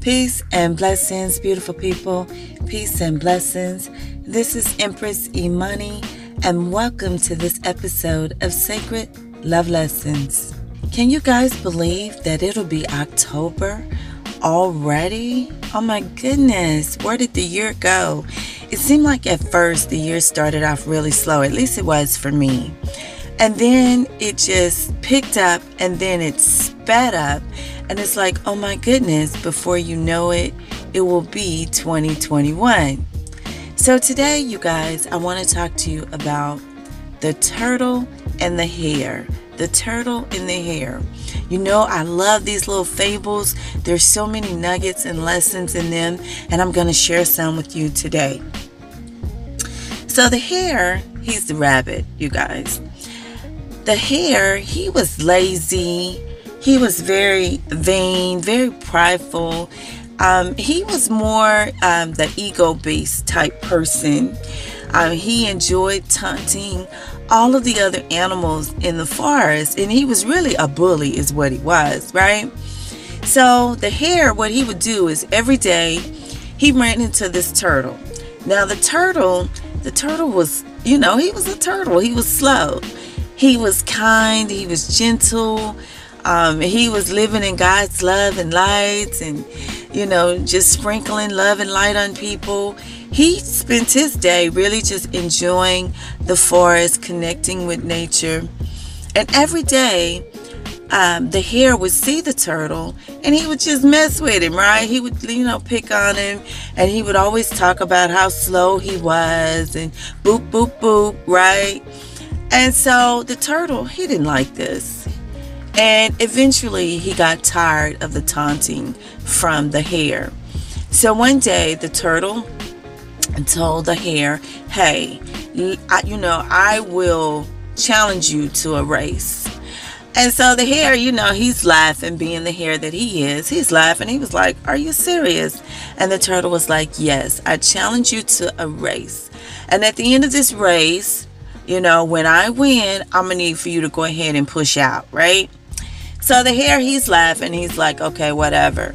Peace and blessings, beautiful people. Peace and blessings. This is Empress Imani, and welcome to this episode of Sacred Love Lessons. Can you guys believe that it'll be October already? Oh my goodness, where did the year go? It seemed like at first the year started off really slow, at least it was for me. And then it just picked up and then it sped up and it's like, oh my goodness, before you know it, it will be 2021. So today, you guys, I want to talk to you about the turtle and the hare. The turtle and the hare. You know, I love these little fables. There's so many nuggets and lessons in them, and I'm going to share some with you today. So, the hare, he's the rabbit, you guys. The hare, he was lazy, he was very vain, very prideful. Um, he was more um, the ego based type person. Um, he enjoyed taunting all of the other animals in the forest, and he was really a bully, is what he was, right? So, the hare, what he would do is every day he ran into this turtle. Now, the turtle, the turtle was, you know, he was a turtle, he was slow, he was kind, he was gentle. Um, he was living in God's love and light, and, you know, just sprinkling love and light on people. He spent his day really just enjoying the forest, connecting with nature. And every day, um, the hare would see the turtle and he would just mess with him, right? He would, you know, pick on him and he would always talk about how slow he was and boop, boop, boop, right? And so the turtle, he didn't like this. And eventually he got tired of the taunting from the hare. So one day the turtle told the hare, Hey, I, you know, I will challenge you to a race. And so the hare, you know, he's laughing, being the hare that he is. He's laughing. He was like, Are you serious? And the turtle was like, Yes, I challenge you to a race. And at the end of this race, you know, when I win, I'm going to need for you to go ahead and push out, right? So the hare, he's laughing. He's like, okay, whatever.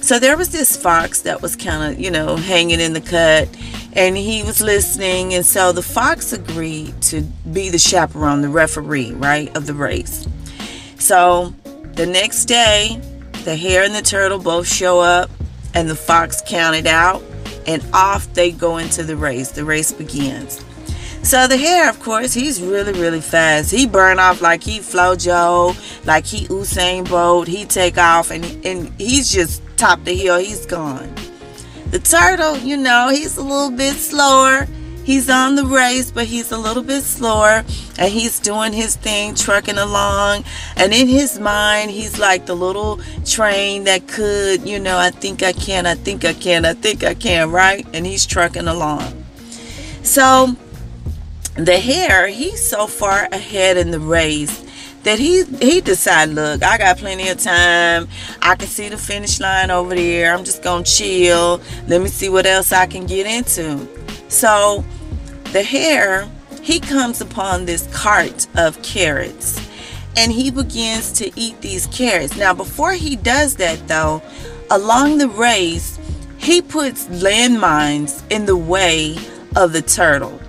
So there was this fox that was kind of, you know, hanging in the cut and he was listening. And so the fox agreed to be the chaperone, the referee, right, of the race. So the next day, the hare and the turtle both show up and the fox counted out and off they go into the race. The race begins. So the hare, of course, he's really, really fast. He burn off like he Flojo, like he Usain Bolt. He take off and, and he's just top the hill. He's gone. The turtle, you know, he's a little bit slower. He's on the race, but he's a little bit slower and he's doing his thing, trucking along. And in his mind, he's like the little train that could, you know, I think I can, I think I can, I think I can, right? And he's trucking along. So the hare, he's so far ahead in the race that he he decided, look, I got plenty of time. I can see the finish line over there. I'm just gonna chill. Let me see what else I can get into. So the hare, he comes upon this cart of carrots and he begins to eat these carrots. Now, before he does that though, along the race, he puts landmines in the way of the turtle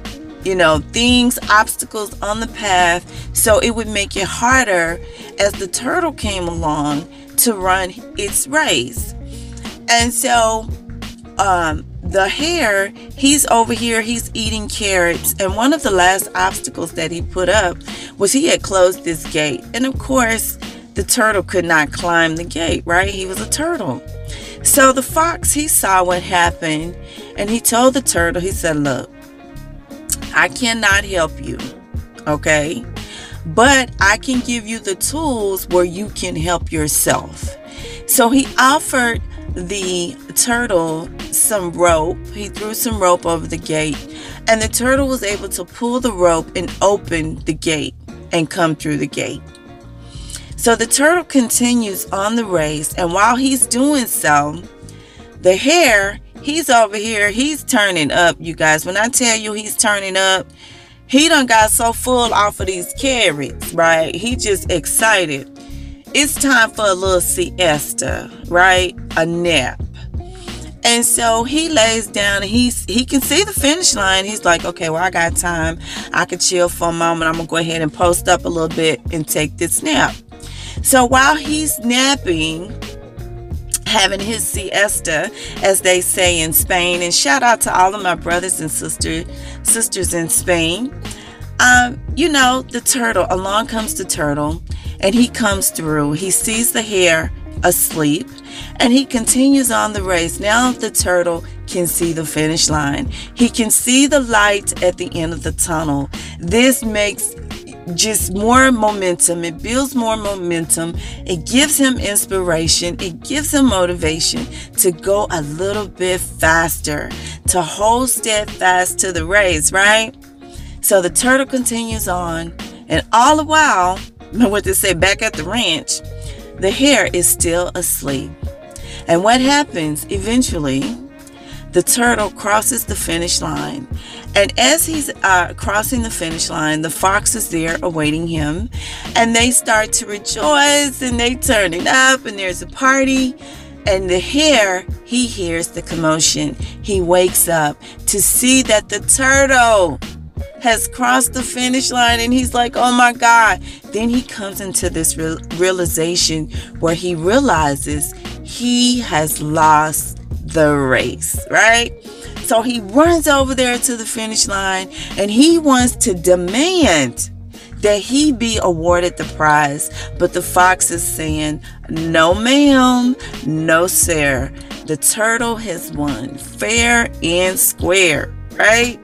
you know, things, obstacles on the path. So it would make it harder as the turtle came along to run its race. And so um, the hare, he's over here, he's eating carrots. And one of the last obstacles that he put up was he had closed this gate. And of course, the turtle could not climb the gate, right? He was a turtle. So the fox, he saw what happened and he told the turtle, he said, Look, I cannot help you, okay? But I can give you the tools where you can help yourself. So he offered the turtle some rope. He threw some rope over the gate, and the turtle was able to pull the rope and open the gate and come through the gate. So the turtle continues on the race, and while he's doing so, the hare He's over here. He's turning up, you guys. When I tell you he's turning up, he done got so full off of these carrots, right? He just excited. It's time for a little siesta, right? A nap. And so he lays down and he's he can see the finish line. He's like, okay, well, I got time. I can chill for a moment. I'm gonna go ahead and post up a little bit and take this nap. So while he's napping, having his siesta, as they say in Spain, and shout out to all of my brothers and sister, sisters in Spain. Um, you know, the turtle, along comes the turtle, and he comes through. He sees the hare asleep, and he continues on the race. Now the turtle can see the finish line. He can see the light at the end of the tunnel. This makes just more momentum. It builds more momentum. It gives him inspiration. It gives him motivation to go a little bit faster, to hold steadfast to the race, right? So the turtle continues on, and all the while, what they say back at the ranch, the hare is still asleep. And what happens eventually? The turtle crosses the finish line. And as he's uh, crossing the finish line, the fox is there awaiting him. And they start to rejoice and they turn it up, and there's a party. And the hare, he hears the commotion. He wakes up to see that the turtle has crossed the finish line and he's like, oh my God. Then he comes into this realization where he realizes he has lost the race, right? So he runs over there to the finish line and he wants to demand that he be awarded the prize. But the fox is saying, No, ma'am, no, sir. The turtle has won fair and square, right?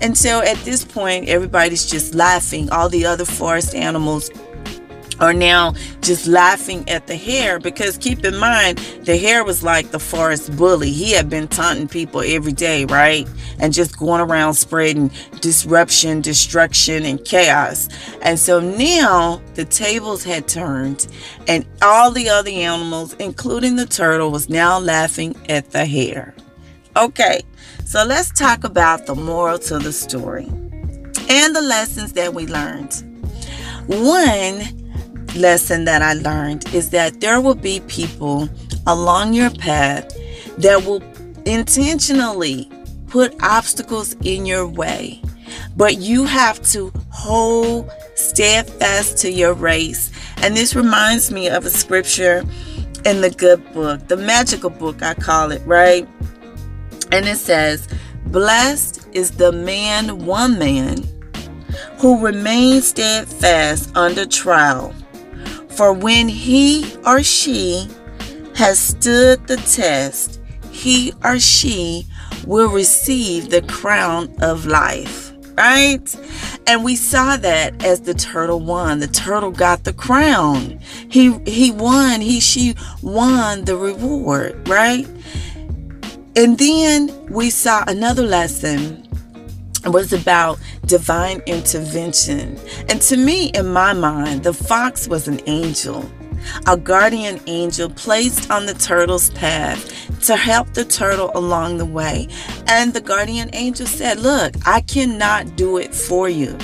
And so at this point, everybody's just laughing. All the other forest animals are now just laughing at the hare because keep in mind the hare was like the forest bully. He had been taunting people every day right? And just going around spreading disruption destruction and chaos. And so now the tables had turned and all the other animals including the turtle was now laughing at the hare okay so let's talk about the moral to the story and the lessons that we learned. One lesson that I learned is that there will be people along your path that will intentionally put obstacles in your way. But you have to hold steadfast to your race. And this reminds me of a scripture in the good book, the magical book, I call it, right? And it says, Blessed is the man, one man, who remains steadfast under trial. For when he or she has stood the test, he or she will receive the crown of life. Right? And we saw that as the turtle won. The turtle got the crown. He he won, he she won the reward, right? And then we saw another lesson was about divine intervention. And to me, in my mind, the fox was an angel, a guardian angel placed on the turtle's path to help the turtle along the way. And the guardian angel said, Look, I cannot do it for you.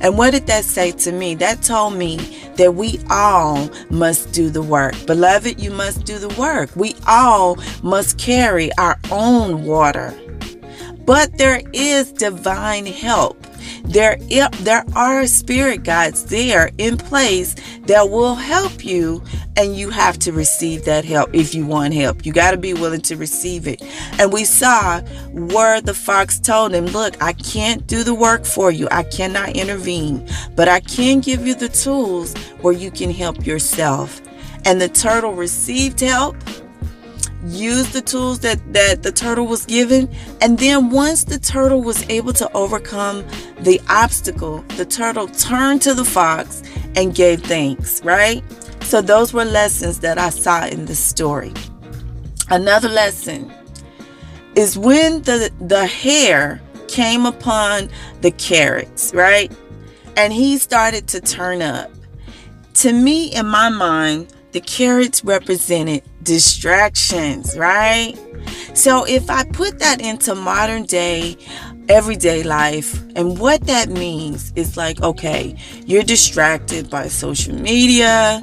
And what did that say to me? That told me that we all must do the work. Beloved, you must do the work. We all must carry our own water. But there is divine help there, there are spirit guides there in place that will help you, and you have to receive that help if you want help. You got to be willing to receive it. And we saw where the fox told him, Look, I can't do the work for you, I cannot intervene, but I can give you the tools where you can help yourself. And the turtle received help use the tools that that the turtle was given. And then once the turtle was able to overcome the obstacle the turtle turned to the fox and gave thanks right? So those were lessons that i saw in this story. Another lesson is when the the hare came upon the carrots right? And he started to turn up. To me in my mind the carrots represented distractions, right? So if I put that into modern day, everyday life, and what that means is like, okay, you're distracted by social media,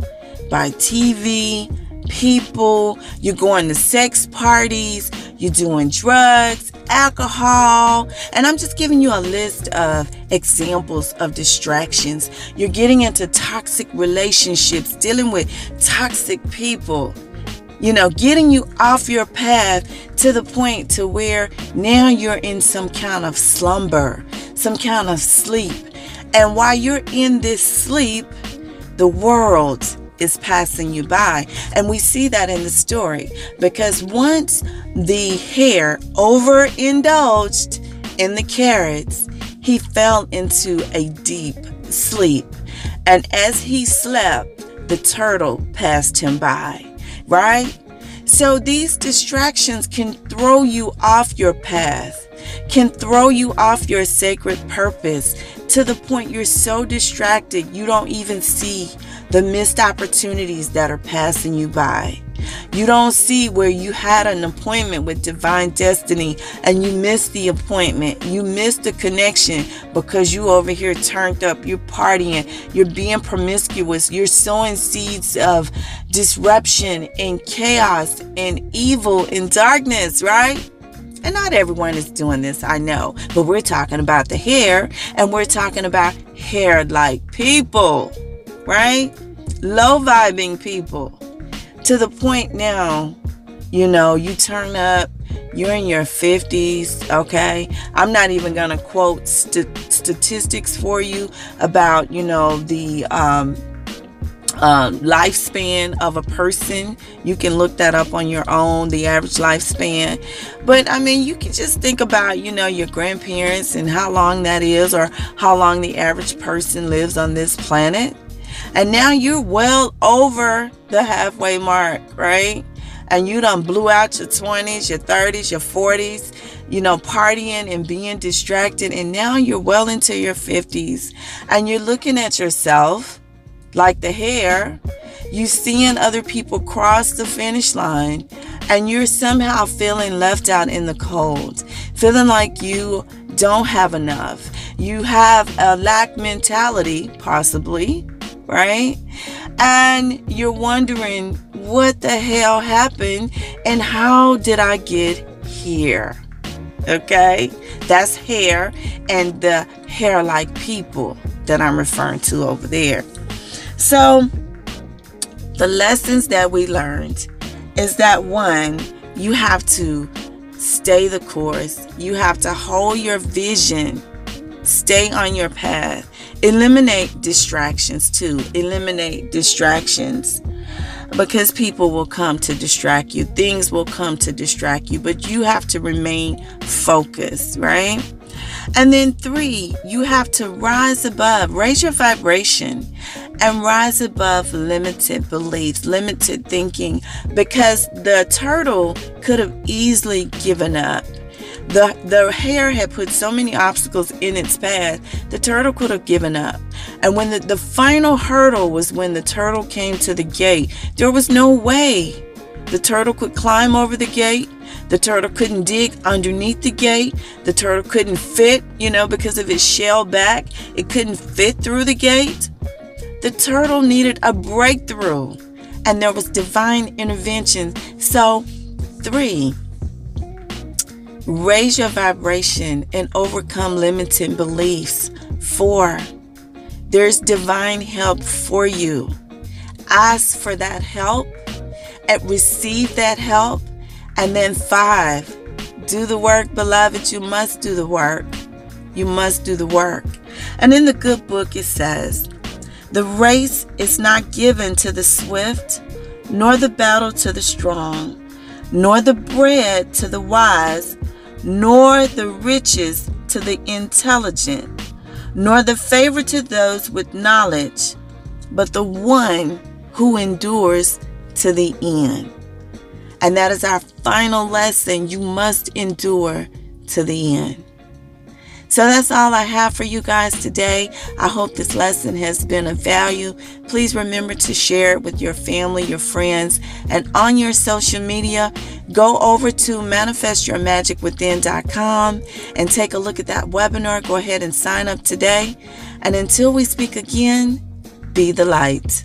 by TV, people, you're going to sex parties, you're doing drugs, alcohol, and I'm just giving you a list of examples of distractions. You're getting into toxic relationships, dealing with toxic people. You know, getting you off your path to the point to where now you're in some kind of slumber, some kind of sleep. And while you're in this sleep, the world is passing you by. And we see that in the story because once the hare overindulged in the carrots, he fell into a deep sleep. And as he slept, the turtle passed him by, right? So these distractions can throw you off your path, can throw you off your sacred purpose to the point you're so distracted you don't even see the missed opportunities that are passing you by. You don't see where you had an appointment with divine destiny and you missed the appointment. You missed the connection because you over here turned up, you're partying, you're being promiscuous, you're sowing seeds of disruption and chaos and evil and darkness, right? And not everyone is doing this, I know, but we're talking about the hare and we're talking about hare like people right? Low vibing people to the point now, you know, you turn up, you're in your 50s, okay? I'm not even going to quote st- statistics for you about, you know, the um, uh, lifespan of a person. You can look that up on your own, the average lifespan. But I mean, you can just think about, you know, your grandparents and how long that is, or how long the average person lives on this planet. And now you're well over the halfway mark, right? And you done blew out your 20s, your 30s, your 40s, you know, partying and being distracted. And now you're well into your 50s and you're looking at yourself like the hare. You seeing other people cross the finish line and you're somehow feeling left out in the cold, feeling like you don't have enough. You have a lack mentality, possibly, right? And you're wondering what the hell happened and how did I get here? Okay, that's hare and the hare like people that I'm referring to over there. So, the lessons that we learned is that one, you have to stay the course, you have to hold your vision, stay on your path, eliminate distractions too. Eliminate distractions because people will come to distract you. Things will come to distract you, but you have to remain focused, right? And then three, you have to rise above, raise your vibration and rise above limited beliefs, limited thinking, because the turtle could have easily given up the, the hare had put so many obstacles in its path, the turtle could have given up. And when the, the final hurdle was when the turtle came to the gate, there was no way the turtle could climb over the gate. The turtle couldn't dig underneath the gate. The turtle couldn't fit, you know, because of its shell back. It couldn't fit through the gate. The turtle needed a breakthrough, and there was divine intervention. So, three, Raise your vibration and overcome limiting beliefs. Four, there's divine help for you. Ask for that help and receive that help. And then five, do the work, beloved. You must do the work. You must do the work. And in the good book, it says, The race is not given to the swift, nor the battle to the strong, nor the bread to the wise nor the riches to the intelligent, nor the favor to those with knowledge, but the one who endures to the end. And that is our final lesson. You must endure to the end. So that's all I have for you guys today. I hope this lesson has been of value. Please remember to share it with your family, your friends, and on your social media. Go over to manifestyourmagicwithin.com and take a look at that webinar. Go ahead and sign up today. And until we speak again, be the light.